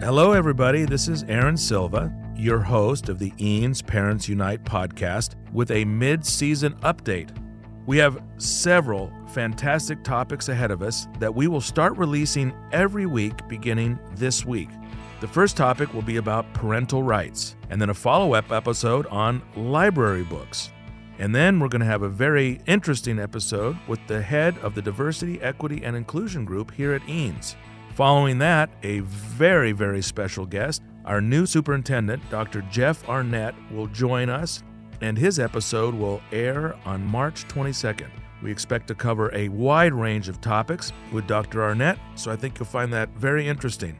Hello, everybody. This is Aaron Silva, your host of the Eanes Parents Unite podcast, with a mid season update. We have several fantastic topics ahead of us that we will start releasing every week beginning this week. The first topic will be about parental rights, and then a follow up episode on library books. And then we're going to have a very interesting episode with the head of the Diversity, Equity, and Inclusion Group here at Eanes. Following that, a very, very special guest, our new superintendent, Dr. Jeff Arnett, will join us, and his episode will air on March 22nd. We expect to cover a wide range of topics with Dr. Arnett, so I think you'll find that very interesting.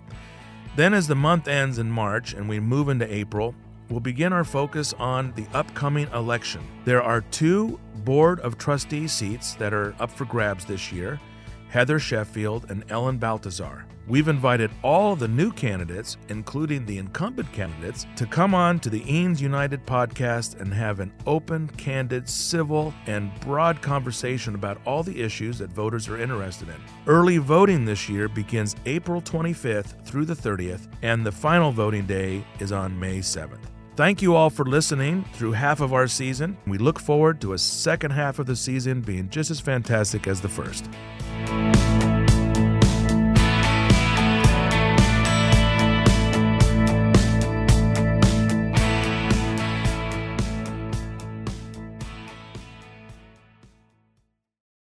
Then, as the month ends in March and we move into April, we'll begin our focus on the upcoming election. There are two Board of Trustee seats that are up for grabs this year Heather Sheffield and Ellen Balthazar. We've invited all the new candidates, including the incumbent candidates, to come on to the Eanes United podcast and have an open, candid, civil, and broad conversation about all the issues that voters are interested in. Early voting this year begins April 25th through the 30th, and the final voting day is on May 7th. Thank you all for listening through half of our season. We look forward to a second half of the season being just as fantastic as the first.